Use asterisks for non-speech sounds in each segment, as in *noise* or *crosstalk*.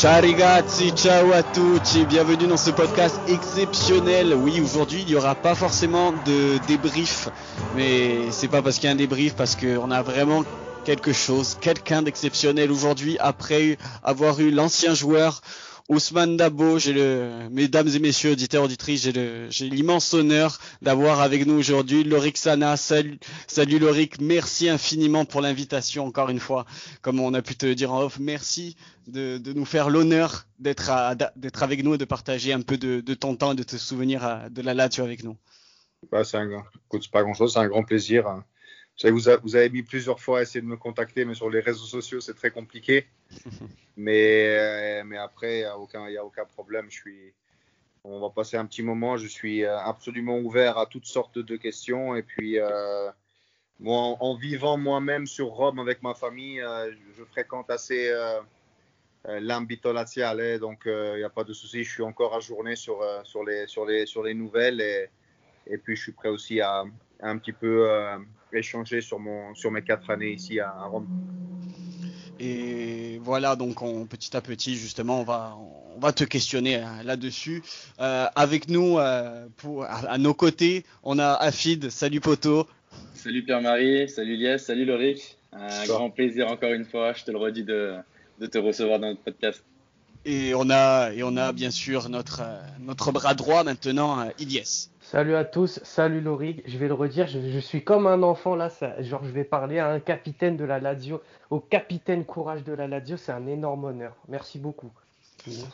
Ciao ragazzi, ciao à tutti, bienvenue dans ce podcast exceptionnel. Oui, aujourd'hui il n'y aura pas forcément de débrief, mais c'est pas parce qu'il y a un débrief, parce qu'on a vraiment quelque chose, quelqu'un d'exceptionnel aujourd'hui après avoir eu l'ancien joueur Ousmane Dabo, mesdames et messieurs auditeurs auditrices, j'ai l'immense honneur d'avoir avec nous aujourd'hui Lorik Sana. Salut, salut Lorik, merci infiniment pour l'invitation encore une fois. Comme on a pu te dire en off, merci de, nous faire l'honneur d'être avec nous et de partager un peu de, ton temps et de te souvenir de la Lazio avec nous. Bah, c'est un, pas grand chose, c'est un grand plaisir. Vous, vous, avez mis plusieurs fois à essayer de me contacter, mais sur les réseaux sociaux, c'est très compliqué. *laughs* mais, euh, mais après, il n'y a, aucun, a aucun problème. Je suis, on va passer un petit moment. Je suis euh, absolument ouvert à toutes sortes de questions. Et puis, euh, moi, en, vivant moi-même sur Rome avec ma famille, je, fréquente assez l'ambito laziale. Donc, il n'y a pas de souci. Je suis encore ajourné sur, sur, les, sur, les, sur les nouvelles. Et, et puis, je suis prêt aussi à, un petit peu échanger sur, mon, sur mes quatre années ici à, Rome. Et voilà, donc on, petit à petit, justement, on va, on va te questionner hein, là-dessus. Euh, avec nous, euh, pour, à, nos côtés, on a Afid. Salut Poto. Salut Pierre-Marie, salut Lies, salut Loric. Un grand plaisir encore une fois, je te le redis, de, de te recevoir dans notre podcast. Et on a, et on a bien sûr notre, euh, notre bras droit maintenant, Ilyes. Salut à tous, salut Lorig. Je vais le redire, je, suis comme un enfant là. Ça, genre, je vais parler à un capitaine de la Lazio, au capitaine courage de la Lazio. C'est un énorme honneur. Merci beaucoup.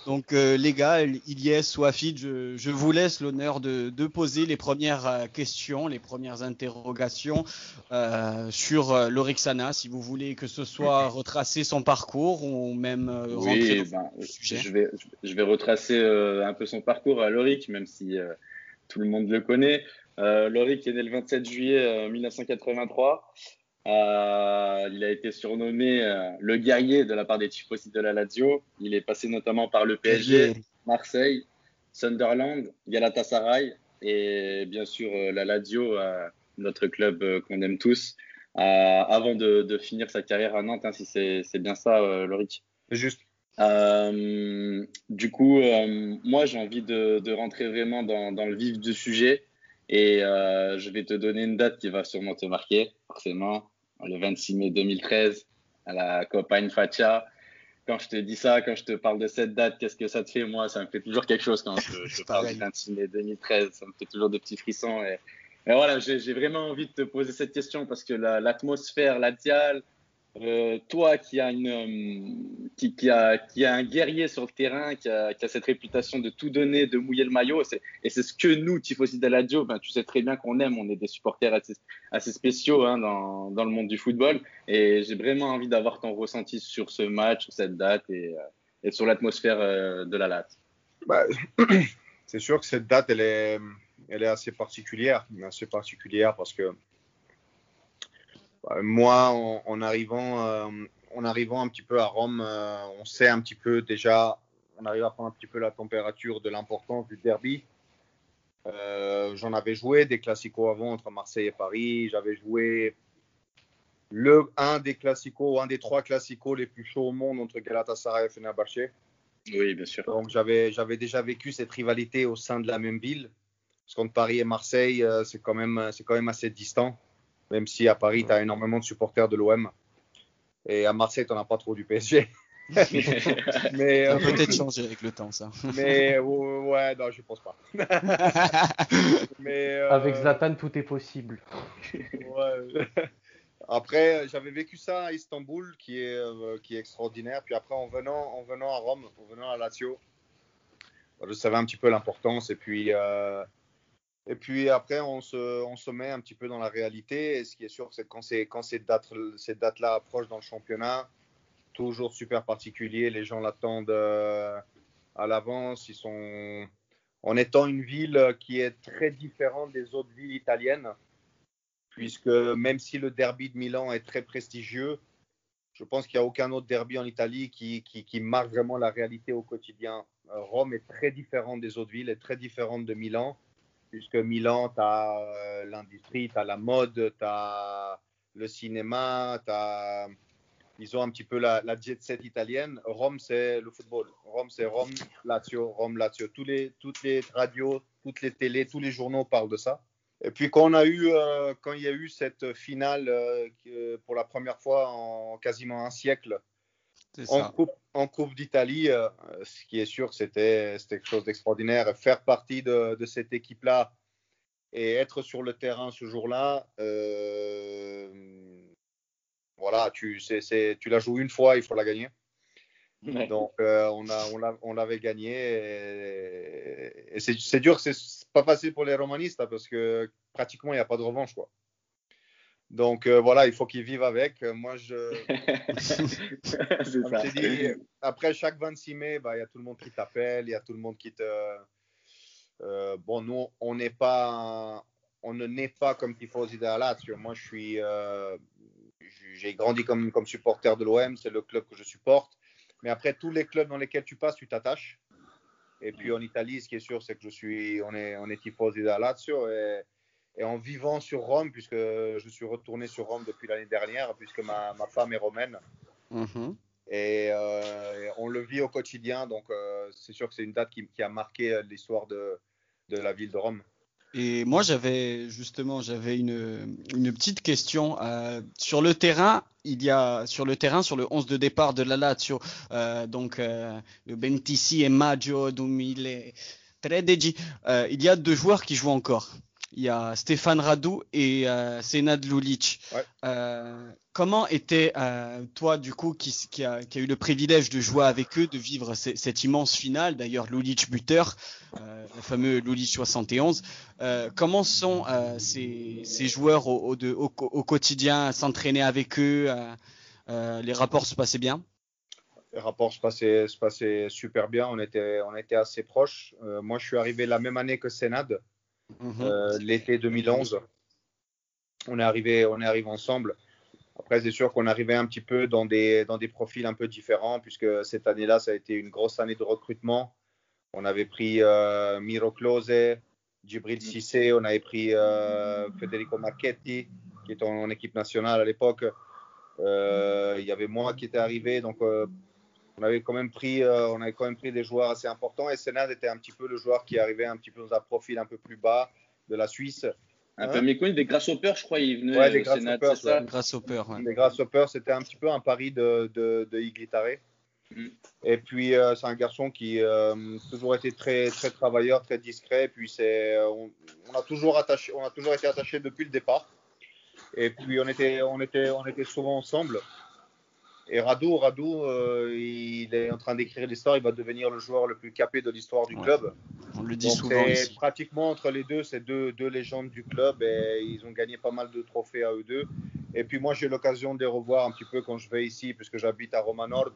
Donc euh, les gars, Ilyes ou Afid, je, je vous laisse l'honneur de, de, poser les premières euh, questions, les premières interrogations euh, sur euh, l'Orixana, si vous voulez que ce soit retracer son parcours ou même rentrer dans ben, le sujet. Je vais, je vais retracer un peu son parcours à Loric, même si tout le monde le connaît. Euh, Lorik est né le 27 juillet 1983. Euh, euh, il a été surnommé euh, le guerrier de la part des tifosi de la Lazio. Il est passé notamment par le PSG, Marseille, Sunderland, Galatasaray et bien sûr la Lazio, notre club qu'on aime tous, avant de, de, finir sa carrière à Nantes, hein, si c'est bien ça, Lorik. Juste. Euh, du coup, euh, moi, j'ai envie de, de, rentrer vraiment dans, dans, le vif du sujet et euh, je vais te donner une date qui va sûrement te marquer, forcément, le 26 mai 2013 à la Copa Faccia. Quand je te dis ça, quand je te parle de cette date, qu'est-ce que ça te fait Moi, ça me fait toujours quelque chose quand je, *laughs* je parle du 26 mai 2013. Ça me fait toujours des petits frissons. Et, et voilà, j'ai vraiment envie de te poser cette question parce que l'atmosphère, la, dial, euh, toi euh, qui, a, un guerrier sur le terrain, qui a, cette réputation de tout donner, de mouiller le maillot, et c'est ce que nous, Tifosi Deladio, ben, tu sais très bien qu'on aime, on est des supporters assez, spéciaux hein, dans, le monde du football, et j'ai vraiment envie d'avoir ton ressenti sur ce match, sur cette date et, euh, sur l'atmosphère de la latte. Bah, *clears throat* c'est sûr que cette date, elle est, elle est assez particulière, assez particulière parce que moi, en, arrivant, euh, en arrivant un petit peu à Rome, euh, on sait un petit peu déjà, on arrive à prendre un petit peu la température de l'importance du derby. J'en avais joué des classicos avant entre Marseille et Paris. J'avais joué le un des classicos, un des trois classicos les plus chauds au monde entre Galatasaray et Fenerbahçe. Oui, bien sûr. Donc j'avais j'avais déjà vécu cette rivalité au sein de la même ville. Parce qu'entre Paris et Marseille, c'est quand même c'est quand même assez distant même si à Paris, tu as énormément de supporters de l'OM. Et à Marseille, tu n'en as pas trop du PSG. *laughs* mais euh, peut-être changer avec le temps, ça. mais ouais, non, je pense pas. *laughs* mais, euh, Avec Zlatan, tout est possible. ouais. Après, j'avais vécu ça à Istanbul, qui est, euh, qui est extraordinaire. Puis après, en venant, en venant à Rome, en venant à Lazio, je savais un petit peu l'importance. Et puis, et puis après, on se, met un petit peu dans la réalité. Et ce qui est sûr, c'est que quand, ces dates-là approchent dans le championnat, toujours super particulier, les gens l'attendent euh, à l'avance. Ils sont en étant une ville qui est très différente des autres villes italiennes, puisque même si le derby de Milan est très prestigieux, je pense qu'il n'y a aucun autre derby en Italie qui, marque vraiment la réalité au quotidien. Euh, Rome est très différente des autres villes, est très différente de Milan puisque Milan, tu as euh, l'industrie, tu as la mode, tu as le cinéma, as, ils ont un petit peu la, jet set italienne. Rome, c'est le football. Rome, c'est Rome, Lazio, Rome, Lazio. Toutes les radios, toutes les télés, tous les journaux parlent de ça. Et puis quand euh, il y a eu cette finale euh, pour la première fois en quasiment un siècle en coupe, en coupe d'Italie, euh, ce qui est sûr, c'était quelque chose d'extraordinaire. Faire partie de, de cette équipe-là et être sur le terrain ce jour-là, voilà, tu, tu la joues une fois, il faut la gagner. Donc, euh, on, a, on, l'avait gagné. Et, c'est, dur, c'est pas facile pour les romanistes hein, parce que pratiquement, il n'y a pas de revanche. Quoi. Donc, euh, voilà, il faut qu'ils vivent avec. Moi, je. *laughs* après chaque 26 mai, bah, il y a tout le monde qui t'appelle, il y a tout le monde qui te. Euh, bon, nous, on n'est pas. On ne naît pas comme Tifosi de la Lazio. Moi, je suis j'ai grandi comme, comme supporter de l'OM, c'est le club que je supporte. Mais après, tous les clubs dans lesquels tu passes, tu t'attaches. Et puis en Italie, ce qui est sûr, c'est que je suis, on est, on est tifosi Lazio. Et, et, en vivant sur Rome, puisque je suis retourné sur Rome depuis l'année dernière, puisque ma, ma, femme est romaine. Mm-hmm. Euh, et, on le vit au quotidien. Donc euh, c'est sûr que c'est une date qui, qui a marqué l'histoire de, de la ville de Rome. Et moi, j'avais justement, j'avais une, une, petite question euh, sur le terrain. Il y a sur le terrain, sur le 11 de départ de la Lazio, euh, donc euh, le 26 maggio 2013, euh, il y a deux joueurs qui jouent encore il y a Stéphane Radou et euh, Senad Lulic. Euh, comment était euh, toi, du coup, qui, qui, a, qui, a, eu le privilège de jouer avec eux, de vivre cette immense finale, d'ailleurs Lulic buteur, euh, le fameux Lulic 71, euh, comment sont ces, ces, joueurs au, au, de, au, au quotidien, s'entraîner avec eux Les rapports se passaient bien? Les rapports se passaient, se passaient super bien, on était, on était assez proches. moi, je suis arrivé la même année que Senad, Mhm. Euh, l'été 2011. On est arrivé, on est arrivé ensemble. Après, c'est sûr qu'on arrivait un petit peu dans des, dans des profils un peu différents, puisque cette année-là, ça a été une grosse année de recrutement. On avait pris euh, Miro Close, Djibril Cissé, on avait pris euh, Federico Marchetti, qui était en, équipe nationale à l'époque. il y avait moi qui était arrivé, donc on avait quand même pris, euh, on avait quand même pris des joueurs assez importants. Et Senad était un petit peu le joueur qui arrivait un petit peu dans un profil un peu plus bas de la Suisse. Un peu méconnu, des Grasshoppers, je crois, il venait ouais, des Grasshoppers, ça Grasshoppers, ouais. Des Grasshoppers, c'était un petit peu un pari de, de, de Iglitare. Mm. Et puis, euh, c'est un garçon qui a euh, toujours été très, très travailleur, très discret. Puis, c'est, on, on, a toujours attaché, on a toujours été attachés depuis le départ. Et puis, on était, on était, on était souvent ensemble. Et Radou, Radou euh, il est en train d'écrire l'histoire, il va devenir le joueur le plus capé de l'histoire du club. On le dit souvent. Ici. Pratiquement entre les deux, c'est deux, deux, légendes du club et ils ont gagné pas mal de trophées à eux deux. Et puis moi, j'ai l'occasion de les revoir un petit peu quand je vais ici, puisque j'habite à Roma Nord.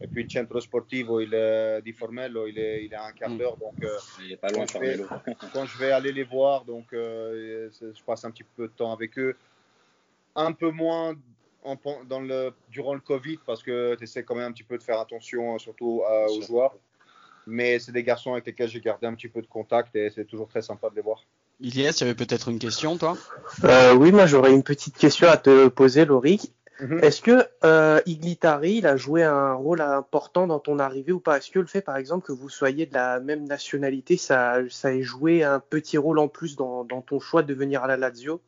Et puis le Centro Sportivo il est, di Formello, il est, il est à un quart mm. d'heure. Donc, euh, il est pas loin, quand, je vais, *laughs* quand je vais aller les voir, donc euh, je passe un petit peu de temps avec eux. Un peu moins dans le, durant le Covid parce que tu essaies quand même un petit peu de faire attention, surtout aux joueurs. Mais c'est des garçons avec lesquels j'ai gardé un petit peu de contact et c'est toujours très sympa de les voir. Ilias, tu avais peut-être une question, toi? Euh, Oui, moi j'aurais une petite question à te poser, Laurie. Mhm. Est-ce que euh, Iglitari il a joué un rôle important dans ton arrivée ou pas? Est-ce que le fait, par exemple, que vous soyez de la même nationalité, ça, ça ait joué un petit rôle en plus dans, dans ton choix de venir à la Lazio?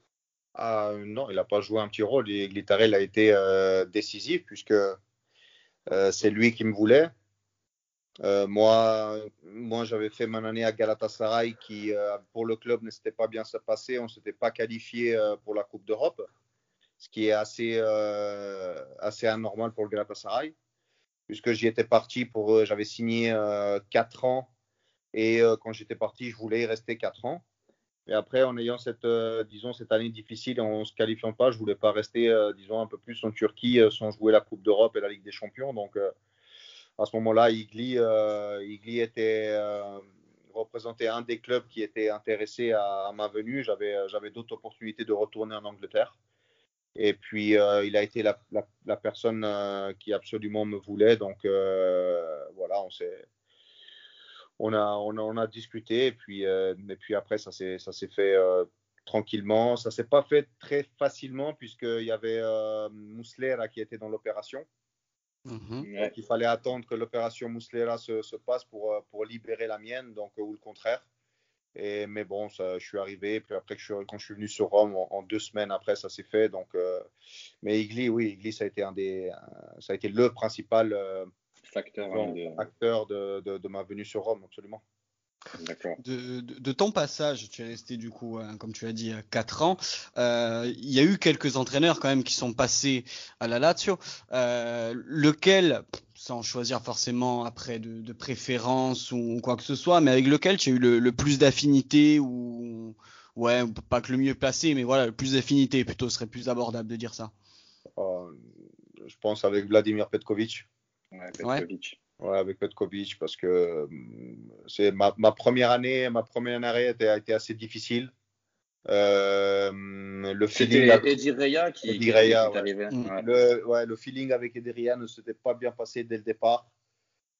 Ah, non, il n'a pas joué un petit rôle. Et a été euh, décisif puisque euh, c'est lui qui me voulait. Euh, moi, moi j'avais fait mon année à Galatasaray qui, pour le club, ne s'était pas bien passé. On ne s'était pas qualifié pour la Coupe d'Europe, ce qui est assez, assez anormal pour le Galatasaray, puisque j'y étais parti. J'avais signé 4 ans et quand j'étais parti, je voulais y rester 4 ans. Et après, en ayant cette, euh, disons, cette année difficile en ne se qualifiant pas, je voulais pas rester, euh, disons, un peu plus en Turquie euh, sans jouer la Coupe d'Europe et la Ligue des Champions. Donc, à ce moment-là, Igli, Igli était représentait un des clubs qui était intéressé à, ma venue. J'avais, d'autres opportunités de retourner en Angleterre. Et puis, il a été la, la personne qui absolument me voulait. Donc, voilà, on s'est on a, on a, on a discuté et puis, euh, puis après, ça s'est fait euh, tranquillement. Ça s'est pas fait très facilement puisqu'il y avait euh, Muslera qui était dans l'opération. Mhm. il fallait attendre que l'opération Muslera se, se, passe pour, euh, pour libérer la mienne, donc, ou le contraire. Et, mais bon, ça, je suis arrivé. Puis après, je quand je suis venu sur Rome, en, deux semaines après, ça s'est fait. Donc, euh, mais Igli, oui, Igli, ça a été un des, ça a été le principal euh, facteur, acteur de, de, de, ma venue sur Rome, absolument. De, de, ton passage, tu es resté du coup, hein, comme tu as dit, 4 ans. Euh, il y a eu quelques entraîneurs quand même qui sont passés à la Lazio. Euh, lequel, sans choisir forcément après de, préférence ou quoi que ce soit, mais avec lequel tu as eu le, plus d'affinité ou ouais, pas que le mieux placé, mais voilà, le plus d'affinité plutôt serait plus abordable de dire ça. Euh, je pense avec Vladimir Petkovic. Ouais, Petkovic. Ouais, avec Petkovic, parce que hum, c'est ma, ma, première année, ma première année a été assez difficile. Euh, le feeling avec Eddie Reya qui, Eddie Reya, ouais. Le, ouais, le, feeling avec Eddie Reya ne s'était pas bien passé dès le départ.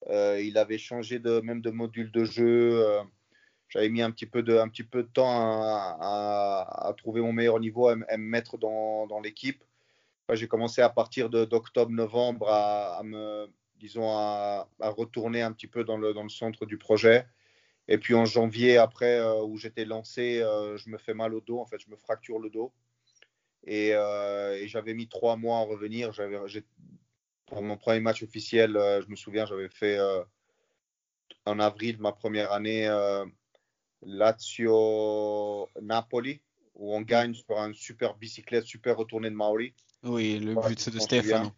Euh, il avait changé de même de module de jeu. Euh, J'avais mis un petit peu de un petit peu de temps à, à, à trouver mon meilleur niveau, à, à me mettre dans, dans l'équipe. J'ai commencé à partir d'octobre-novembre à, à, me disons, à, retourner un petit peu dans le, dans le, centre du projet. Et puis en janvier, après, euh, où j'étais lancé, euh, je me fais mal au dos, en fait, je me fracture le dos. Et, euh, j'avais mis trois mois à revenir. Pour mon premier match officiel, je me souviens, j'avais fait en avril ma première année Lazio-Napoli, où on gagne sur un super bicyclette, super retourné de Maori. Oui, le but de Stéphane.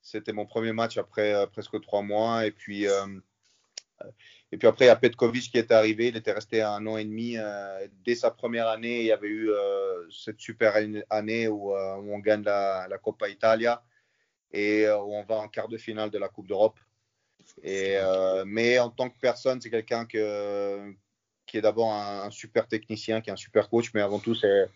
C'était mon premier match après euh, presque trois mois. Et puis, euh, et puis après, il y a Petkovic qui est arrivé. Il était resté un an et demi. Euh, dès sa première année, il y avait eu cette super année où, on gagne la, la, Coppa Italia et où on va en quart de finale de la Coupe d'Europe. Et, mais en tant que personne, c'est quelqu'un que, qui est d'abord un, un, super technicien, qui est un super coach, mais avant tout, c'est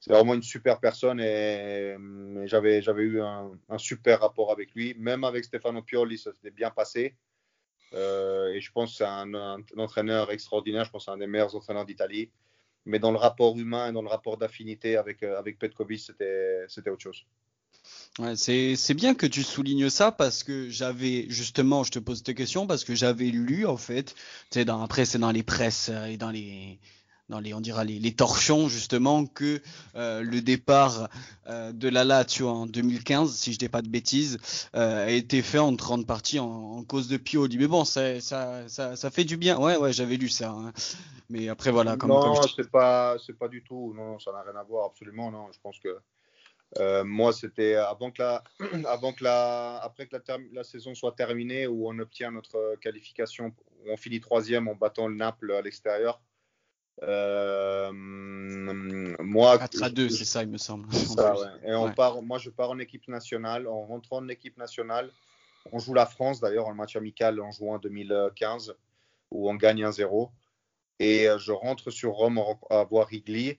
c'est vraiment une super personne et, j'avais, j'avais eu un, super rapport avec lui. Même avec Stefano Pioli, ça s'était bien passé. Euh, et je pense que c'est un, entraîneur extraordinaire. Je pense c'est un des meilleurs entraîneurs d'Italie. Mais dans le rapport humain et dans le rapport d'affinité avec, euh, avec Petkovic, c'était, c'était autre chose. Ouais, c'est, bien que tu soulignes ça parce que j'avais justement, je te pose cette question parce que j'avais lu en fait, dans, après c'est dans les presses et dans les, dans les, on dira les, les torchons justement que euh, le départ euh, de la Lazio en 2015, si je dis pas de bêtises, euh, a été fait en 30 parties en, cause de Pioli. Mais bon, ça, ça, ça, ça, fait du bien. Ouais, ouais, j'avais lu ça. Hein. Mais après voilà. Comme, non, comme c'est pas, c'est pas du tout. Non, ça n'a rien à voir absolument. Non, je pense que euh, moi, c'était avant que la, *clears throat* avant que la, après que la, la, saison soit terminée, où on obtient notre qualification, où on finit troisième en battant le Naples à l'extérieur. Euh, moi, 4 à 2, c'est ça, il me semble. Et on part, moi, je pars en équipe nationale. En rentrant en équipe nationale, on joue la France d'ailleurs en match amical en juin 2015 où on gagne 1-0. Et euh, je rentre sur Rome à voir Igli.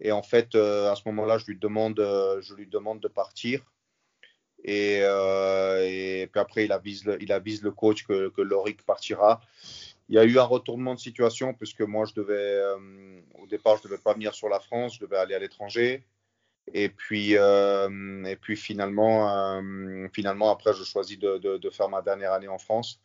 Et en fait, euh, à ce moment-là, je lui demande, je lui demande de partir. Et, et puis après, il avise le, il avise le coach que, que Loric partira. Il y a eu un retournement de situation puisque moi, je devais, euh, au départ, je ne devais pas venir sur la France, je devais aller à l'étranger. Et puis, euh, et puis finalement, euh, finalement, après, je choisis de, faire ma dernière année en France.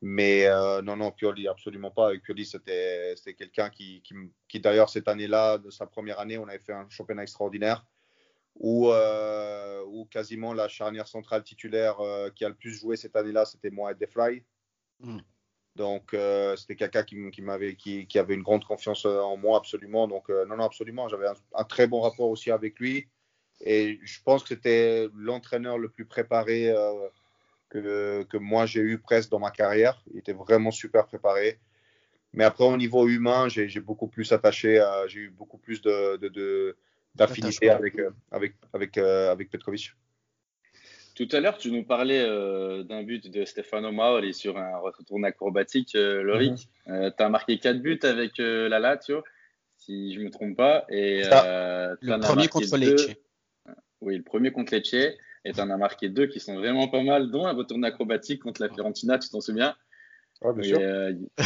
Mais non, non, Pioli, absolument pas. Avec Pioli, c'était quelqu'un qui, qui, qui d'ailleurs, cette année-là, de sa première année, on avait fait un championnat extraordinaire où, où quasiment la charnière centrale titulaire qui a le plus joué cette année-là, c'était moi et Defly. Mm. Donc, euh, c'était quelqu'un qui, qui, m'avait, qui, qui, avait une grande confiance euh, en moi, absolument. Donc, euh, non, non, absolument. J'avais un, très bon rapport aussi avec lui. Et je pense que c'était l'entraîneur le plus préparé que, que, moi j'ai eu presque dans ma carrière. Il était vraiment super préparé. Mais après, au niveau humain, j'ai, beaucoup plus attaché, j'ai eu beaucoup plus de, de, d'affinité avec, avec, avec, avec Petkovic. Tout à l'heure, tu nous parlais euh, d'un but de Stefano Maoli sur un retour acrobatique, euh, Loric. Mhm. Euh, tu as marqué 4 buts avec la Lazio, si je ne me trompe pas. Et, le premier contre Lecce. Oui, le premier contre Lecce. Et tu en as marqué deux qui sont vraiment pas mal, dont un retour acrobatique contre la Fiorentina, tu t'en souviens? Il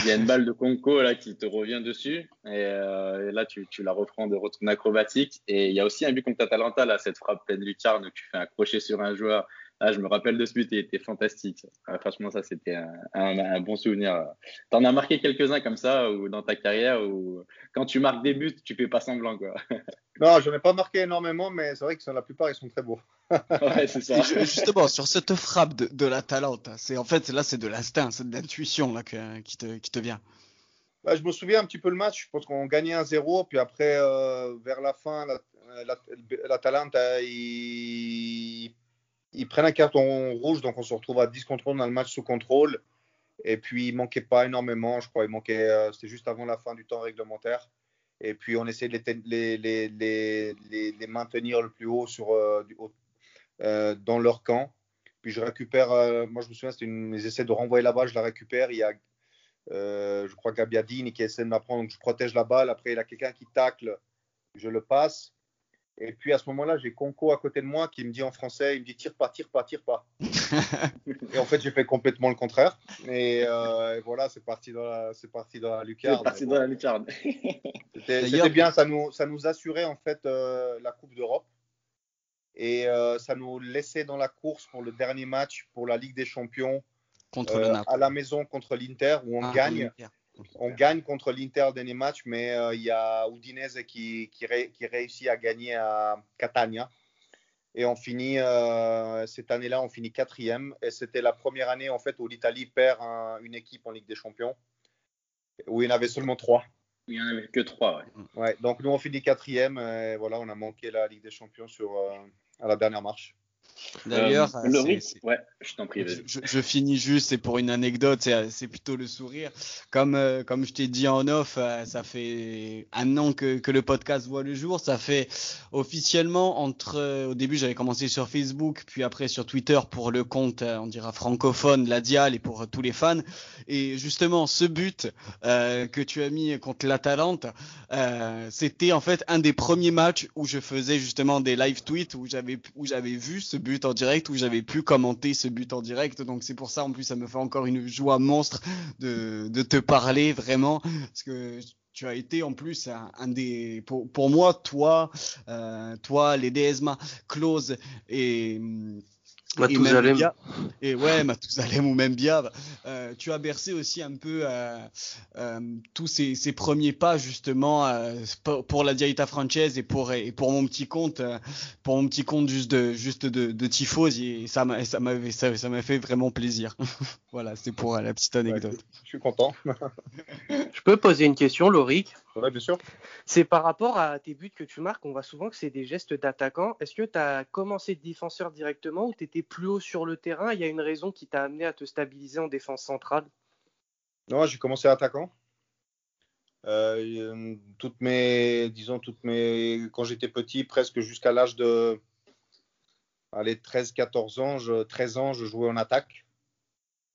y a une balle de Conco là qui te revient dessus et, là tu, tu, la reprends de retourne acrobatique et il y a aussi un but contre Atalanta là cette frappe pleine lucarne que tu fais accrocher sur un joueur ah, je me rappelle de ce but, il était fantastique. Ah, franchement, ça, c'était un, bon souvenir. Tu en as marqué quelques-uns comme ça ou dans ta carrière où quand tu marques des buts, tu fais pas semblant. Quoi. *laughs* Non, je n'en ai pas marqué énormément, mais c'est vrai que la plupart, ils sont très beaux. *laughs* ouais, c'est ça. *laughs* justement, sur cette frappe de, de la Talente, c'est en fait, là, c'est de l'instinct, c'est de l'intuition là, qui, te, qui te vient. Bah, je me souviens un petit peu le match. Je pense qu'on gagnait 1-0. Puis après, euh, vers la fin, la, la, la Talente, il ils prennent un carton rouge, donc on se retrouve à 10 contre dans le match sous contrôle. Et puis, il manquait pas énormément, je crois. Il manquait, euh, c'était juste avant la fin du temps réglementaire. Et puis, on essayait de les, maintenir le plus haut, euh, euh, dans leur camp. Puis, je récupère, moi, je me souviens, c'était une, ils essaient de renvoyer la balle, je la récupère. Il y a, je crois, Gabiadini qui essaie de m'apprendre, donc je protège la balle. Après, il y a quelqu'un qui tacle, je le passe. Et puis à ce moment-là, j'ai Conco à côté de moi qui me dit en français, il me dit tire pas, tire pas, tire pas. *laughs* et en fait, j'ai fait complètement le contraire. Et, euh, voilà, c'est parti dans la, c'est parti dans la lucarne. C'est parti dans la lucarne. *laughs* c'était, bien, ça nous, ça nous assurait en fait euh, la Coupe d'Europe. Et euh, ça nous laissait dans la course pour le dernier match pour la Ligue des Champions contre le à la maison contre l'Inter où on ah, gagne. On gagne contre l'Inter dernier match, mais euh, il y a Udinese qui, qui, réussit à gagner à Catania. Et on finit, euh, cette année-là, on finit quatrième. Et c'était la première année, en fait, où l'Italie perd une équipe en Ligue des Champions, où il y en avait seulement trois. Il n'y en avait que trois, ouais. Donc nous, on finit quatrième. Et voilà, on a manqué la Ligue des Champions sur, euh, à la dernière marche. D'ailleurs, euh, ouais, je t'en prie. Je, finis juste, c'est pour une anecdote, c'est plutôt le sourire. Comme, euh, comme je t'ai dit en off, euh, ça fait un an que, que, le podcast voit le jour. Ça fait officiellement entre, au début j'avais commencé sur Facebook, puis après sur Twitter pour le compte, on dira francophone, la Dial et pour tous les fans. Et justement, ce but que tu as mis contre l'Atalante, c'était en fait un des premiers matchs où je faisais justement des live tweets où j'avais où j'avais vu ce but en direct où j'avais pu commenter ce but en direct. Donc c'est pour ça en plus ça me fait encore une joie monstre de, de te parler vraiment parce que tu as été en plus un, des pour, pour, moi toi euh, toi les DSMA Close et Mathusalem. Et, ouais, ou même Bia. Euh, tu as bercé aussi un peu euh, euh, tous ces, ces, premiers pas justement euh, pour la Diaita française et pour et pour mon petit compte, euh, pour mon petit compte juste de juste de, de tifose et ça m'a ça m'avait ça, ça m'a fait vraiment plaisir. *laughs* voilà, c'était pour la petite anecdote. je suis content. *laughs* je peux poser une question, Loric Ouais, bien sûr. C'est par rapport à tes buts que tu marques, on voit souvent que c'est des gestes d'attaquant. Est-ce que tu as commencé de défenseur directement ou tu étais plus haut sur le terrain Il y a une raison qui t'a amené à te stabiliser en défense centrale? Non, j'ai commencé attaquant. Euh, toutes mes, disons, toutes mes, quand j'étais petit, presque jusqu'à l'âge de allez, 13-14 ans, je, 13 ans, je jouais en attaque.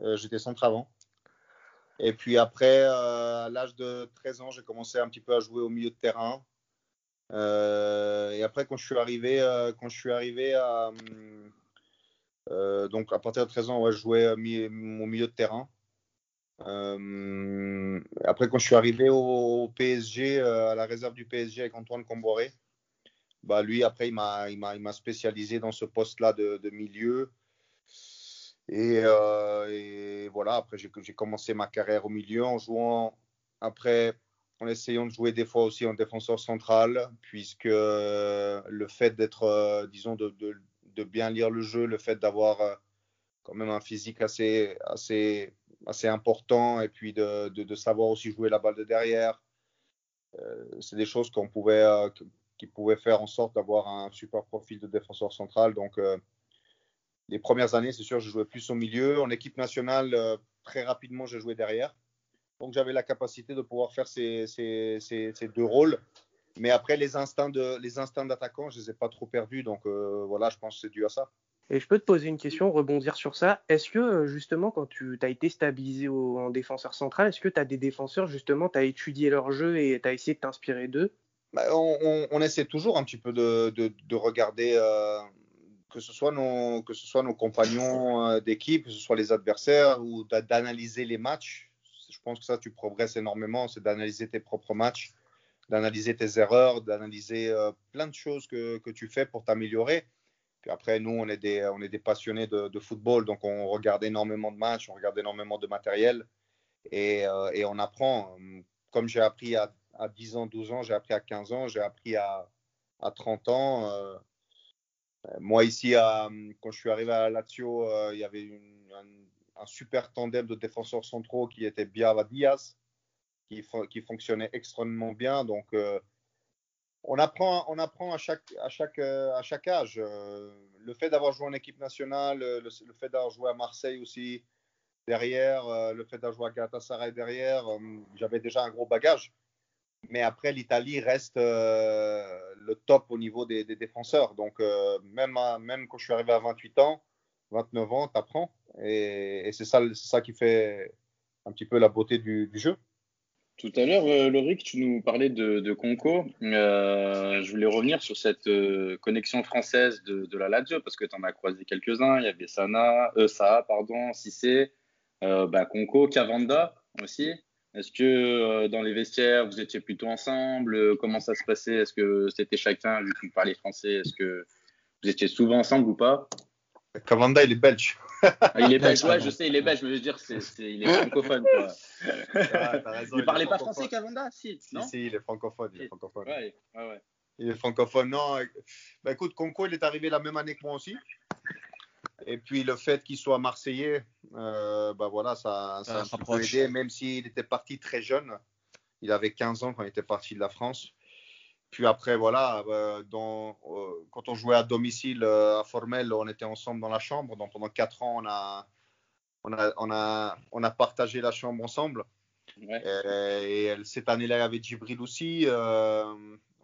Euh, j'étais centre avant. Et puis après, euh, à l'âge de 13 ans, j'ai commencé un petit peu à jouer au milieu de terrain. Euh, et après, quand je suis arrivé, quand je suis arrivé à. Donc, à partir de 13 ans, ouais, je jouais au milieu de terrain. après, quand je suis arrivé au, PSG, à la réserve du PSG avec Antoine Comboiré, bah, lui, après, il m'a spécialisé dans ce poste-là de, milieu. Euh, et, voilà, après, j'ai commencé ma carrière au milieu en jouant, après, en essayant de jouer des fois aussi en défenseur central, puisque euh, le fait d'être, euh, disons, de, bien lire le jeu, le fait d'avoir quand même un physique assez, assez, assez important, et puis de, de savoir aussi jouer la balle de derrière, c'est des choses qu'on pouvait, qui pouvaient faire en sorte d'avoir un super profil de défenseur central. Donc, les premières années, c'est sûr, je jouais plus au milieu. En équipe nationale, euh, très rapidement, j'ai joué derrière. Donc, j'avais la capacité de pouvoir faire ces, deux rôles. Mais après, les instincts, de, les instincts d'attaquant, je ne les ai pas trop perdus. Donc, euh, voilà, je pense que c'est dû à ça. Et je peux te poser une question, rebondir sur ça. Est-ce que, euh, justement, quand tu as été stabilisé en défenseur central, est-ce que tu as des défenseurs, justement, tu as étudié leur jeu et tu as essayé de t'inspirer d'eux? Bah, on, essaie toujours un petit peu de, regarder que ce soit nos, que ce soit nos compagnons euh, d'équipe, que ce soit les adversaires, ou d'analyser les matchs je pense que ça, tu progresses énormément, c'est d'analyser tes propres matchs, d'analyser tes erreurs, d'analyser euh, plein de choses que, que, tu fais pour t'améliorer. Puis après, nous, on est des, on est des passionnés de, football, donc on regarde énormément de matchs, on regarde énormément de matériel et, euh, et on apprend. Comme j'ai appris à, à, 10 ans, 12 ans, j'ai appris à 15 ans, j'ai appris à, à 30 ans. Euh, moi, ici, quand je suis arrivé à Lazio, il y avait un, un, super tandem de défenseurs centraux qui était Biava Diaz, qui, fonctionnait extrêmement bien. Donc, euh, on apprend, on apprend à chaque, à chaque, euh, à chaque âge. Euh, le fait d'avoir joué en équipe nationale, le, fait d'avoir joué à Marseille aussi derrière, le fait d'avoir joué à Galatasaray derrière, j'avais déjà un gros bagage. Mais après, l'Italie reste le top au niveau des, défenseurs. Donc, même, quand je suis arrivé à 28 ans, 29 ans, tu apprends. Et, c'est ça, qui fait un petit peu la beauté du jeu. Tout à l'heure, euh, tu nous parlais de, Conco. Euh, je voulais revenir sur cette euh, connexion française de, la Lazio parce que tu en as croisé quelques-uns. Il y avait Sana, euh, Saha, pardon, Cissé, bah, Conco, Cavanda aussi. Est-ce que dans les vestiaires, vous étiez plutôt ensemble? Comment ça se passait? Est-ce que c'était chacun, vu que vous parlez français, est-ce que vous étiez souvent ensemble ou pas? Cavanda, il est belge. Ah, il est *laughs* belge, ouais, je sais, il est belge, mais je veux dire, c'est, c'est, il est francophone. Quoi. *laughs* Ah, raison, il ne parlait pas français, Cavanda Si, non? si, si, il est francophone. Il est francophone. Ouais, ouais, ouais. Il est francophone. Non, bah, écoute, Conco, il est arrivé la même année que moi aussi. Et puis le fait qu'il soit marseillais, euh, bah voilà, ça, ça, ça a un peu aidé, même s'il était parti très jeune. Il avait 15 ans quand il était parti de la France. Puis après, voilà, euh, dans, euh, quand on jouait à domicile euh, à Formel, on était ensemble dans la chambre. Donc pendant quatre ans, on a, on a, on a, on a partagé la chambre ensemble. Ouais. Et, et, cette année-là, il y avait Djibril aussi. Euh,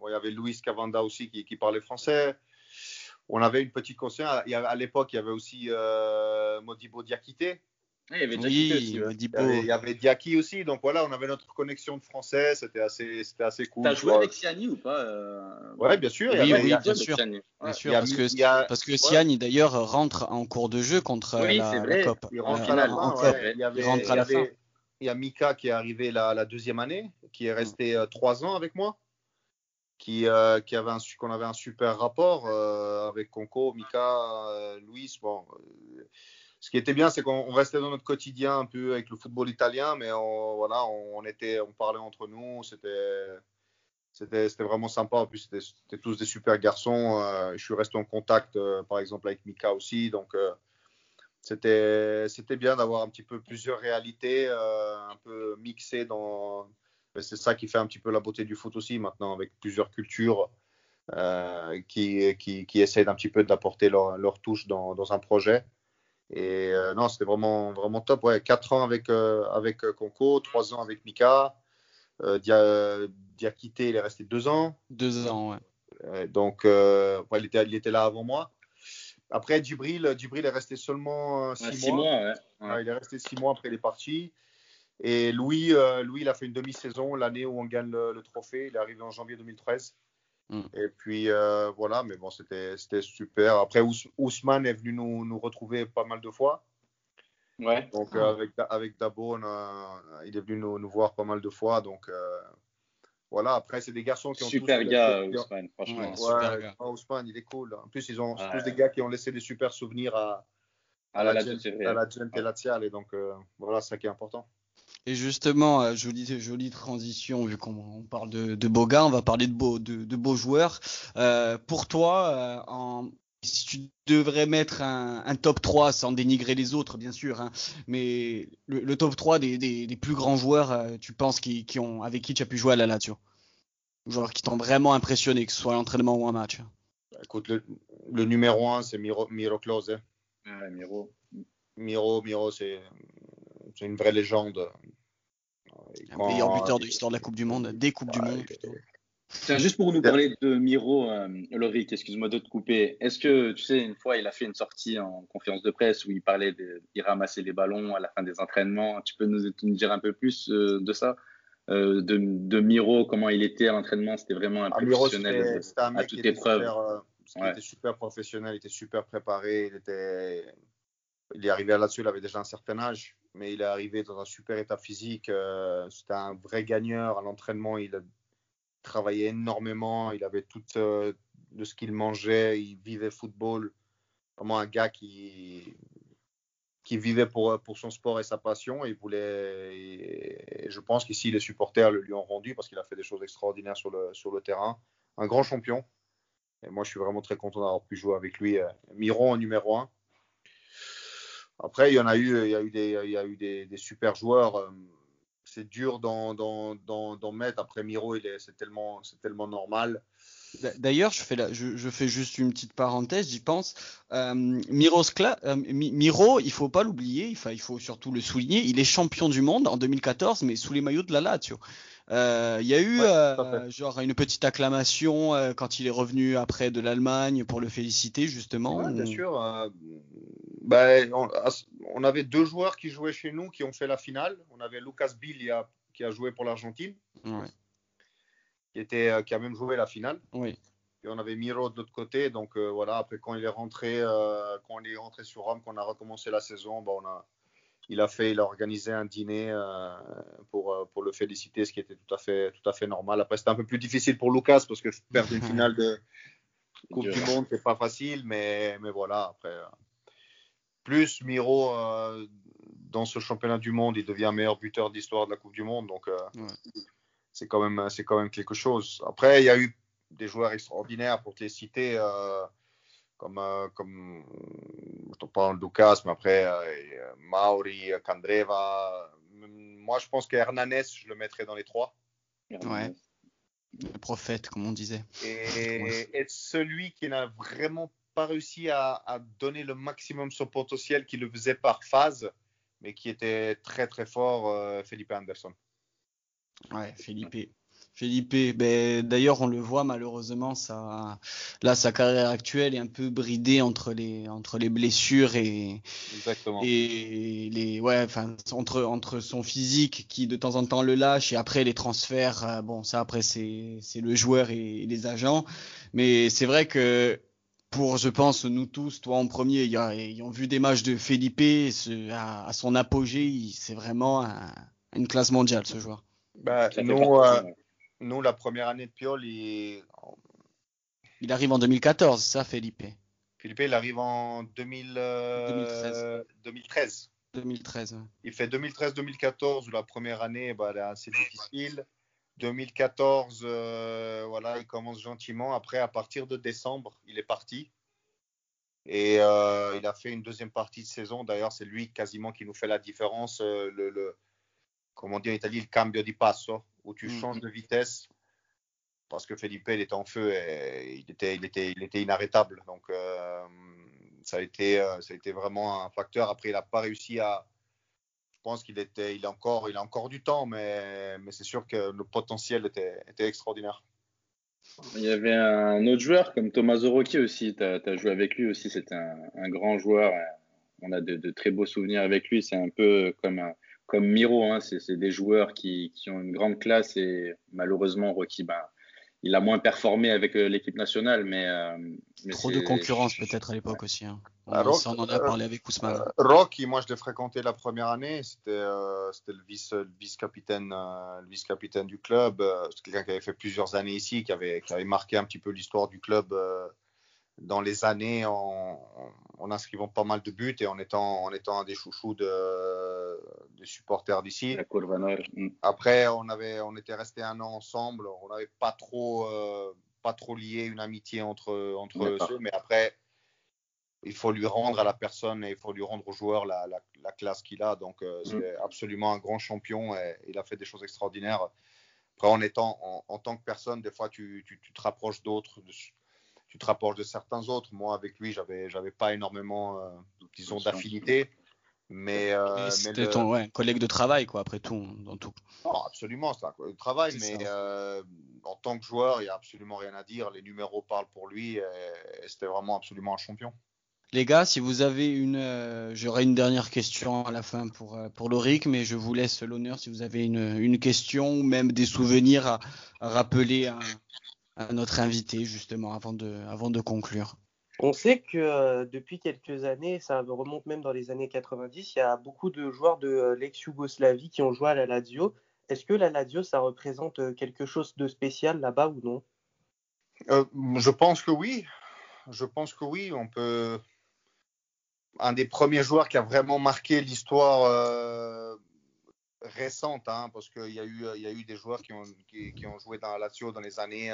il y avait Luis Cavanda aussi qui, qui, parlait français. On avait une petite conscience. À l'époque, il y avait aussi Modibo Diakité il y avait oui, aussi, ouais. il, y avait, il y avait Diaki aussi, donc voilà, on avait notre connexion de français, c'était assez, c'était assez cool. T'as joué avec Siani ou pas euh... Ouais, bien sûr. Oui, il y avait, oui, il y a, bien sûr. Bien sûr, parce, que, a... parce que Siani d'ailleurs rentre en cours de jeu contre oui, la, COP. Il rentre à la fin. Ouais. Il, y avait, il rentre à la fin. Il y a Mika qui est arrivé la, la deuxième année, qui est resté euh, trois ans avec moi, qui, euh, qui avait un, qu'on avait un super rapport euh, avec Conco, Mika, euh, Luis. Bon, euh, ce qui était bien, c'est qu'on restait dans notre quotidien un peu avec le football italien, mais on, voilà, on, était, on parlait entre nous, c'était, c'était, vraiment sympa. En plus, c'était, tous des super garçons. Euh, je suis resté en contact, euh, par exemple, avec Mika aussi, donc euh, c'était, bien d'avoir un petit peu plusieurs réalités, un peu mixées dans. C'est ça qui fait un petit peu la beauté du foot aussi maintenant, avec plusieurs cultures. Qui, qui, qui essayent un petit peu d'apporter leur, leur touche dans un projet. Et euh, non, c'était vraiment, vraiment top. Ouais, 4 ans avec, euh, avec Conco, 3 ans avec Mika. Euh, Dia, Diakité, il est resté 2 ans. 2 ans, ouais. Euh, donc, ouais, il, était, il était là avant moi. Après, Djibril, Djibril est resté seulement 6 ouais, mois. mois ouais. Ouais, il est resté 6 mois après, il est parti. Et Louis, Louis, il a fait une demi-saison l'année où on gagne le, le, trophée. Il est arrivé en janvier 2013. Mm. Et puis euh, voilà, mais bon, c'était super. Après, Ous Ousmane est venu nous, nous, retrouver pas mal de fois. Ouais. Donc euh, avec, avec Dabo, a, il est venu nous, nous, voir pas mal de fois. Donc euh, voilà, après, c'est des garçons qui ont super tous, gars, Ousmane, franchement. Ouais, super gars. Oh, Ousmane, il est cool. En plus, ils ont ouais. tous des gars qui ont laissé des super souvenirs à, à, à la, la, la. Et donc voilà, c'est ça qui est important. Et justement, jolie, jolie transition, vu qu'on parle de, de beaux gars, on va parler de beaux, de, de beaux joueurs. Euh, pour toi, euh, en, si tu devrais mettre un, un, top 3 sans dénigrer les autres, bien sûr, hein, mais le, le, top 3 des, des, des, plus grands joueurs, euh, tu penses, qui, qui ont, avec qui tu as pu jouer à la Lazio? Joueurs qui t'ont vraiment impressionné, que ce soit à l'entraînement ou un match? Écoute, le, le numéro 1, c'est Miro, Miro Klose. Ah, Miro. Miro, Miro, c'est c'est une vraie légende. Un meilleur buteur de l'histoire de la Coupe du Monde, des Coupes du Monde plutôt. Tiens, juste pour nous parler de Miro, euh, Loric, excuse-moi de te couper. Est-ce que, tu sais, une fois, il a fait une sortie en conférence de presse où il parlait de, il ramassait les ballons à la fin des entraînements. Tu peux nous, nous dire un peu plus euh, de ça? Euh, de, de, Miro, comment il était à l'entraînement? C'était vraiment un ah, professionnel Miro, c'était, un mec à toute épreuve. Super, euh, ouais. Il était super professionnel, il était super préparé, il était il est arrivé là-dessus, il avait déjà un certain âge. Mais il est arrivé dans un super état physique. Euh, c'était un vrai gagneur. À l'entraînement, il a travaillé énormément. Il avait tout euh, de ce qu'il mangeait. Il vivait football. Vraiment un gars qui, qui vivait pour, pour son sport et sa passion. Et voulait, je pense qu'ici, les supporters le lui ont rendu parce qu'il a fait des choses extraordinaires sur le, sur le terrain. Un grand champion. Et moi, je suis vraiment très content d'avoir pu jouer avec lui. Euh, Miron numéro 1. Après, il y en a eu, il y a eu des, il y a eu des, super joueurs. Euh, c'est dur d'en mettre. Après Miro, c'est tellement, tellement normal. D'ailleurs, je fais, je, fais juste une petite parenthèse, j'y pense. Euh, euh, Miro, il faut pas l'oublier, il faut surtout le souligner. Il est champion du monde en 2014, mais sous les maillots de la Lazio. Euh, il y a eu euh, genre une petite acclamation euh, quand il est revenu après de l'Allemagne pour le féliciter justement. Ouais, bien sûr. Ben, on, avait deux joueurs qui jouaient chez nous qui ont fait la finale. On avait Lucas Bill qui a joué pour l'Argentine, qui était qui a même joué la finale. Oui. Et on avait Miro de l'autre côté. Donc voilà. Après quand il est rentré, quand il est rentré sur Rome, qu'on a recommencé la saison, ben, on a il a fait, il a organisé un dîner euh, pour, euh, pour le féliciter, ce qui était tout à fait, tout à fait normal. Après, c'était un peu plus difficile pour Lucas parce que perdre une *laughs* finale de Coupe du Monde, c'est pas facile, mais, mais voilà. Après, euh, plus Miro dans ce championnat du monde, il devient meilleur buteur d'histoire de la Coupe du Monde, donc c'est quand même, c'est quand même quelque chose. Après, il y a eu des joueurs extraordinaires pour te les citer comme, euh, comme je parle de Lucas, mais après euh, euh, Mauri, Candreva. Moi, je pense que Hernanes, je le mettrais dans les trois. Ouais. Le prophète, comme on disait. Et, et celui qui n'a vraiment pas réussi à, à, donner le maximum son potentiel, qui le faisait par phase, mais qui était très très fort, Felipe Anderson. Ouais, Felipe. Felipe, ben, d'ailleurs on le voit malheureusement, ça, là sa carrière actuelle est un peu bridée entre les entre les blessures et Exactement. et les ouais, enfin entre entre son physique qui de temps en temps le lâche et après les transferts, euh, bon ça après c'est c'est le joueur et, les agents, mais c'est vrai que pour, je pense, nous tous, toi en premier, ayant vu des matchs de Felipe à, son apogée, c'est vraiment une classe mondiale, ce joueur. Bah, nous, euh, nous, la première année de Piol, il... il arrive en 2014, ça, Felipe. Felipe, il arrive en 2000, 2013. 2013. 2013. Il fait 2013-2014, où la première année, bah, elle est assez difficile. 2014, euh, voilà, il commence gentiment. Après, à partir de décembre, il est parti. Et euh, il a fait une deuxième partie de saison. D'ailleurs, c'est lui quasiment qui nous fait la différence. Euh, le, le, comment dire en Italie, le cambio di passo où tu mm. changes de vitesse parce que Felipe il était en feu et il était, il était, il était inarrêtable. Donc euh, ça, a été, euh, ça a été vraiment un facteur. Après, il n'a pas réussi à. Je pense qu'il était, il a encore, il a encore du temps, mais, mais c'est sûr que le potentiel était, était extraordinaire. Il y avait un autre joueur comme Thomas Rocchi aussi. Tu as, joué avec lui aussi. C'était un, un, grand joueur. On a de, de, très beaux souvenirs avec lui. C'est un peu comme un, comme Miro. Hein, c'est des joueurs qui, qui, ont une grande classe et malheureusement, Rocky, ben, il a moins performé avec euh, l'équipe nationale. Mais, euh, mais Trop de concurrence peut-être à l'époque aussi. Hein. On, ah, Rock, on, en a parlé avec Ousmane. Euh, Rocky, moi je l'ai fréquenté la première année. C'était euh, le vice-capitaine le vice du club. C'est quelqu'un qui avait fait plusieurs années ici, qui avait, qui avait marqué un petit peu l'histoire du club dans les années en, en, inscrivant pas mal de buts et en étant, en étant un des chouchous de, des supporters d'ici. Mm. Après, on, avait, on était resté un an ensemble, on n'avait pas trop, euh, pas trop lié une amitié entre, entre eux, mais après, il faut lui rendre à la personne et il faut lui rendre au joueur la, la, la classe qu'il a. Donc, euh, mm. c'est absolument un grand champion et il a fait des choses extraordinaires. Après, en étant en, en tant que personne, des fois, tu, tu, tu te rapproches d'autres tu te rapproches de certains autres. Moi, avec lui, j'avais, j'avais pas énormément, euh, disons, d'affinité. Mais, euh, c'était ton ouais, collègue de travail, quoi, après tout, dans tout. Non, absolument, c'est un collègue de travail, mais euh, en tant que joueur, il n'y a absolument rien à dire. Les numéros parlent pour lui, et, c'était vraiment absolument un champion. Les gars, si vous avez une, euh, j'aurai une dernière question à la fin pour euh, pour Loric, mais je vous laisse l'honneur si vous avez une, une question ou même des souvenirs à, à rappeler à, à notre invité justement avant de, avant de conclure. On sait que euh, depuis quelques années, ça remonte même dans les années 90, il y a beaucoup de joueurs de euh, l'ex-Yougoslavie qui ont joué à la Lazio. Est-ce que la Lazio, ça représente euh, quelque chose de spécial là-bas ou non? Je pense que oui. Je pense que oui. On peut. Un des premiers joueurs qui a vraiment marqué l'histoire récente, hein, parce qu'il y, a eu, y a eu des joueurs qui ont, qui, ont joué dans la Lazio dans les années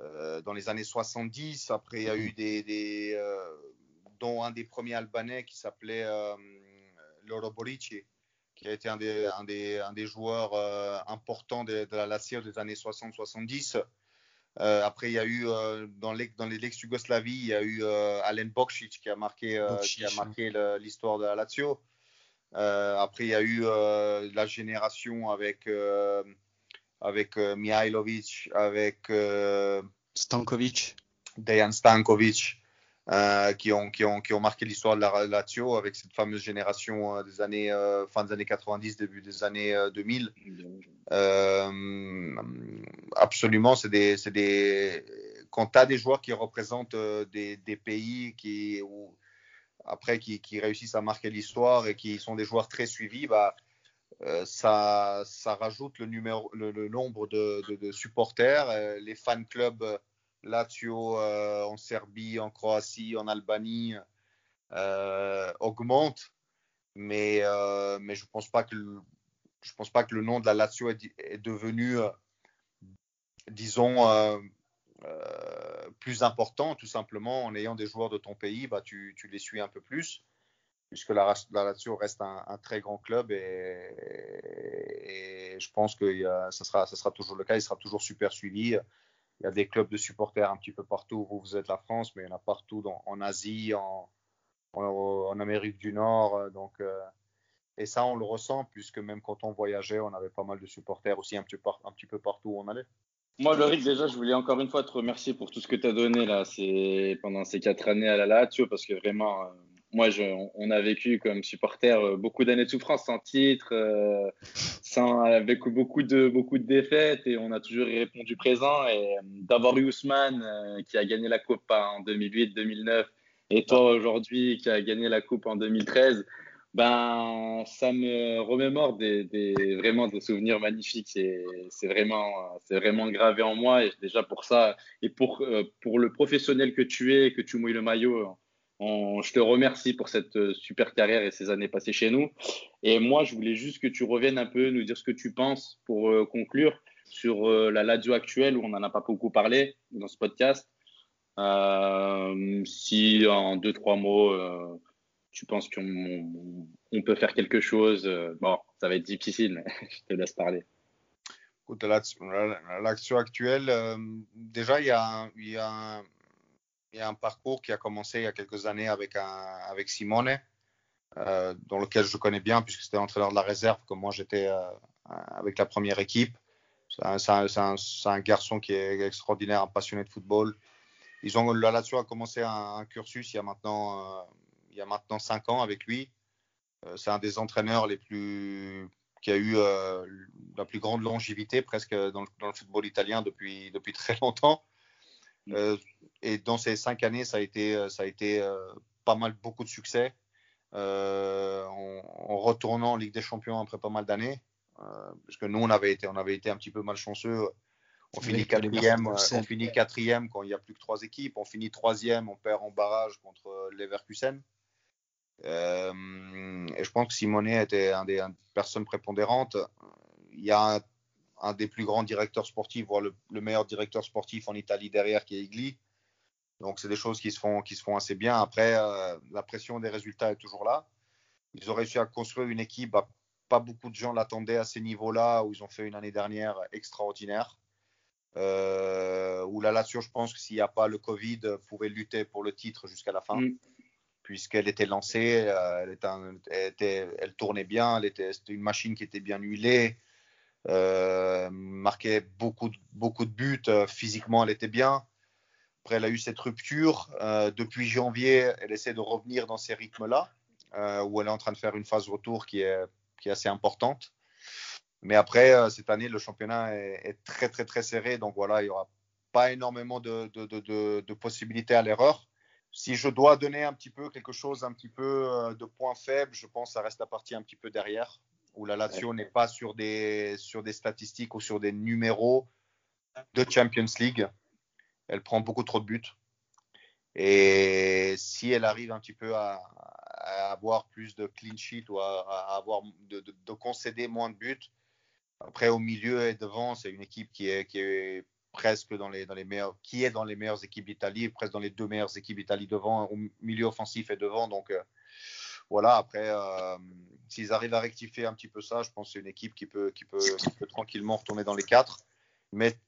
euh, dans les années 70. Après, il y a eu des, euh, dont un des premiers Albanais qui s'appelait euh, Loro Borici, qui a été un des, un des, un des joueurs importants de, la Lazio des années 60-70. après, il y a eu dans les, dans l'ex-Yougoslavie, il y a eu Alen Bokšić qui a marqué, qui a marqué l'histoire de la Lazio. Après, il y a eu la génération avec avec euh, Mihailovic, avec euh, Stankovic, Dejan Stankovic, euh, qui, ont, qui, ont, qui ont marqué l'histoire de la Lazio avec cette fameuse génération des années fin des années 90, début des années 2000. absolument, c'est des, des, quand tu as des joueurs qui représentent des, des pays qui, après qui, réussissent à marquer l'histoire et qui sont des joueurs très suivis, bah, euh, ça, ça, rajoute le, numéro, le, nombre de, supporters. Euh, les fan clubs euh, Lazio en Serbie, en Croatie, en Albanie augmentent. Mais, mais je ne pense, pas que le, pense pas que le nom de la Lazio est, devenu, disons, plus important, tout simplement en ayant des joueurs de ton pays, bah, tu, les suis un peu plus puisque la, la Lazio reste un, très grand club et, je pense que ça, sera, ça sera toujours le cas, il sera toujours super suivi. Il y a des clubs de supporters un petit peu partout où vous êtes la France, mais il y en a partout en Asie, en, Amérique du Nord. Donc, euh, et ça, on le ressent, puisque même quand on voyageait, on avait pas mal de supporters aussi un petit peu partout où on allait. Moi, Lorik, déjà, je voulais encore une fois te remercier pour tout ce que tu as donné là, pendant ces quatre années à la Lazio, parce que vraiment, euh, moi, je, on a vécu comme supporter euh, beaucoup d'années de souffrance sans titre, euh, sans, avec beaucoup de, beaucoup de défaites et on a toujours répondu présent. Et euh, d'avoir eu Ousmane qui a gagné la Coupe en 2008-2009 et toi aujourd'hui qui a gagné la Coupe en 2013, ben, ça me remémore des, vraiment des souvenirs magnifiques. C'est vraiment, c'est vraiment gravé en moi et déjà pour ça et pour, pour le professionnel que tu es, que tu mouilles le maillot je te remercie pour cette euh, super carrière et ces années passées chez nous. Et moi, je voulais juste que tu reviennes un peu, nous dire ce que tu penses pour euh, conclure sur euh, la Lazio actuelle, où on n'en a pas beaucoup parlé dans ce podcast. si en deux, trois mots, tu penses qu'on on peut faire quelque chose, bon, ça va être difficile, mais *laughs* je te laisse parler. Écoute, l'action actuelle, déjà, il y a, un, parcours qui a commencé il y a quelques années avec, un, avec Simone, euh, dans lequel je connais bien puisque c'était l'entraîneur de la réserve, comme moi j'étais euh, avec la première équipe. C'est un, garçon qui est extraordinaire, un passionné de football. Ils ont, la a commencé un, cursus il y, a maintenant, euh, il y a maintenant cinq ans avec lui. c'est un des entraîneurs les plus, qui a eu la plus grande longévité presque dans le, dans le, football italien depuis, depuis très longtemps. Euh, et dans ces cinq années, ça a été, euh, ça a été euh, pas mal, beaucoup de succès. En, retournant en Ligue des Champions après pas mal d'années. parce que nous, on avait été, on avait été un petit peu malchanceux. On finit quatrième, on finit quatrième quand il n'y a plus que trois équipes. On finit troisième, on perd en barrage contre Leverkusen. Euh, et je pense que Simonet était un des, une personnes prépondérantes. Il y a un des plus grands directeurs sportifs, voire le, meilleur directeur sportif en Italie derrière, qui est Igli. Donc, c'est des choses qui se font, assez bien. Après, euh, la pression des résultats est toujours là. Ils ont réussi à construire une équipe. Pas beaucoup de gens l'attendaient à ces niveaux-là, où ils ont fait une année dernière extraordinaire. Euh, où la Lazio, je pense que s'il n'y a pas le Covid, pouvait lutter pour le titre jusqu'à la fin. Mm. Puisqu'elle était lancée, euh, elle, était, elle, tournait bien, elle était, c'était une machine qui était bien huilée. Euh, marquait beaucoup, de buts. Euh, physiquement, elle était bien. Après, elle a eu cette rupture. Depuis janvier, elle essaie de revenir dans ces rythmes-là, où elle est en train de faire une phase retour qui est, qui est assez importante. Mais après, cette année, le championnat est, très, très, très serré. Donc voilà, il y aura pas énormément de, possibilités à l'erreur. Si je dois donner un petit peu quelque chose, un petit peu euh, de points faibles, je pense que ça reste la partie un petit peu derrière, où la Lazio n'est pas sur des, sur des statistiques ou sur des numéros de Champions League. Elle prend beaucoup trop de buts. Et si elle arrive un petit peu à, avoir plus de clean sheet ou à, avoir de, de, concéder moins de buts, après au milieu et devant, c'est une équipe qui est, qui est presque dans les, dans les meilleurs, qui est dans les meilleures équipes d'Italie, presque dans les deux meilleures équipes d'Italie devant, au milieu offensif et devant. Donc euh, voilà, après, euh, s'ils arrivent à rectifier un petit peu ça, je pense que c'est une équipe qui peut, qui, peut, qui peut tranquillement retourner dans les quatre. Mais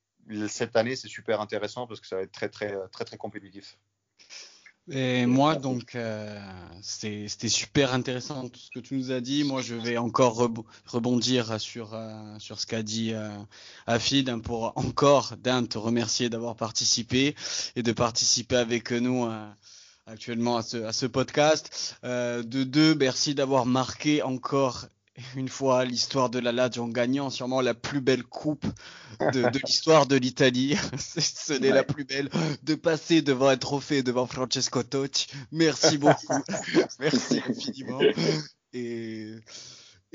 cette année, c'est super intéressant parce que ça va être très, très, très, très compétitif. Et moi, donc, euh, c'était super intéressant tout ce que tu nous as dit. Moi, je vais encore rebondir sur, euh, sur ce qu'a dit euh, Afid hein, pour encore, d'un, te remercier d'avoir participé et de participer avec nous euh, actuellement à ce, à ce podcast. de deux, merci d'avoir marqué encore une fois l'histoire de la Lazio en gagnant sûrement la plus belle coupe de, l'histoire de l'Italie. *laughs* Ce n'est la plus belle de passer devant un trophée devant Francesco Totti. Merci beaucoup. *laughs* Merci infiniment. Et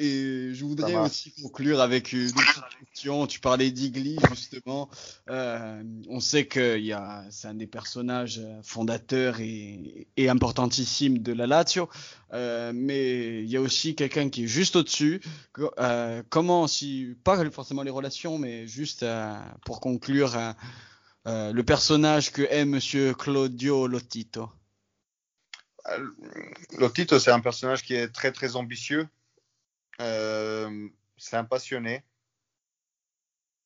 et je voudrais aussi conclure avec une petite question. Tu parlais d'Igli, justement. Euh, on sait que c'est un des personnages fondateurs et, et importantissimes de la Lazio. Euh, mais il y a aussi quelqu'un qui est juste au-dessus. Euh, comment, si, pas forcément les relations, mais juste pour conclure, le personnage que est monsieur Claudio Lotito Lotito, c'est un personnage qui est très, très ambitieux c'est un passionné.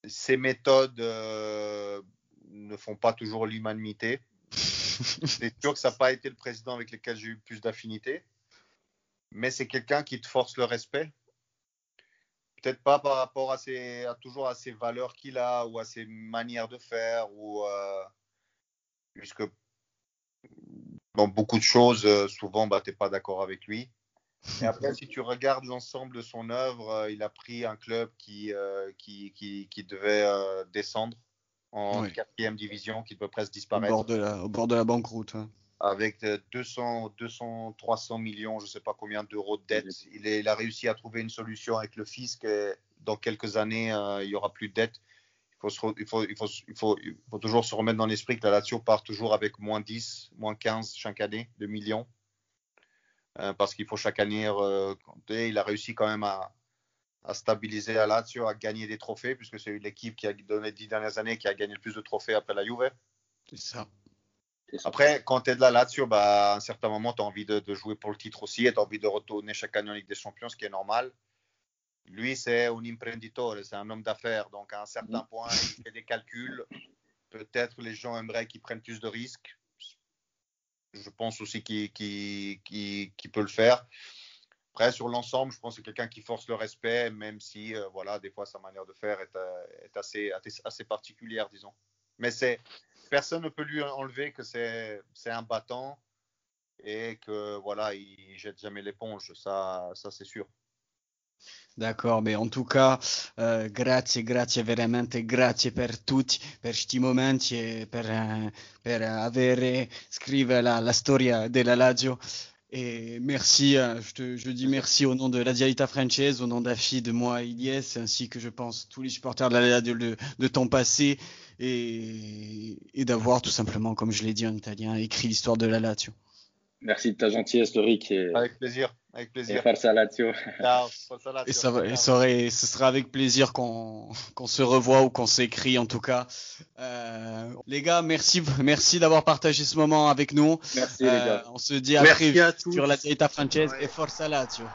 Ses méthodes euh, ne font pas toujours l'humanité. *laughs* c'est sûr que ça n'a pas été le président avec lequel j'ai eu plus d'affinité, mais c'est quelqu'un qui te force le respect. Peut-être pas par rapport à, ses, à toujours à ses valeurs qu'il a ou à ses manières de faire, ou euh, puisque dans beaucoup de choses, souvent, bah, tu n'es pas d'accord avec lui. Et après, si tu regardes l'ensemble de son œuvre, euh, il a pris un club qui, euh, qui, qui, qui, devait euh, descendre en quatrième division, qui devait presque disparaître. Au bord de la, au bord de la banqueroute. Avec 200, 200, 300 millions, je ne sais pas combien d'euros de dette. Il, il, a réussi à trouver une solution avec le fisc. Et dans quelques années, il n'y aura plus de dette. Il faut, il, faut, il, faut, il, faut, il faut toujours se remettre dans l'esprit que la Lazio part toujours avec moins 10, moins 15 chaque année de millions. Euh, parce qu'il faut chaque année euh, compter. Il a réussi quand même à, stabiliser la Lazio, à gagner des trophées, puisque c'est l'équipe qui a donné les dix dernières années qui a gagné le plus de trophées après la Juve. C'est ça. Après, quand tu es de la Lazio, bah, à un certain moment, tu as envie de, jouer pour le titre aussi et tu as envie de retourner chaque année en Ligue des Champions, ce qui est normal. Lui, c'est un imprenditore, c'est un homme d'affaires. Donc, à un certain mm. point, il fait des calculs. Peut-être les gens aimeraient qu'il prenne plus de risques je pense aussi qu'il peut le faire. Après, sur l'ensemble, je pense que c'est quelqu'un qui force le respect, même si, euh, voilà, des fois, sa manière de faire est, euh, assez, particulière, disons. Mais personne ne peut lui enlever que c'est, un battant et que, voilà, il jette jamais l'éponge. Ça c'est sûr. D'accord, mais en tout cas, uh, grazie, grazie veramente, grazie per tutti, per questi momenti e per, uh, per avere scrive la, la storia della Lazio. Et merci, uh, je, te, je, dis merci au nom de la Dialita française, au nom d'Afi, de moi, Iliès, ainsi que je pense tous les supporters de la Lazio de, de temps passé et, et d'avoir tout simplement, comme je l'ai dit en italien, écrit l'histoire de la Lazio. Merci de ta gentillesse. Et... Avec plaisir. Avec plaisir. Et forza Lazio. et, ça, et ce sera avec plaisir qu'on se revoit ou qu'on s'écrit en tout cas. Euh, les gars, merci, merci d'avoir partagé ce moment avec nous. Merci les gars. Euh, on se dit à très vite sur la Data Franchise et Forza Lazio.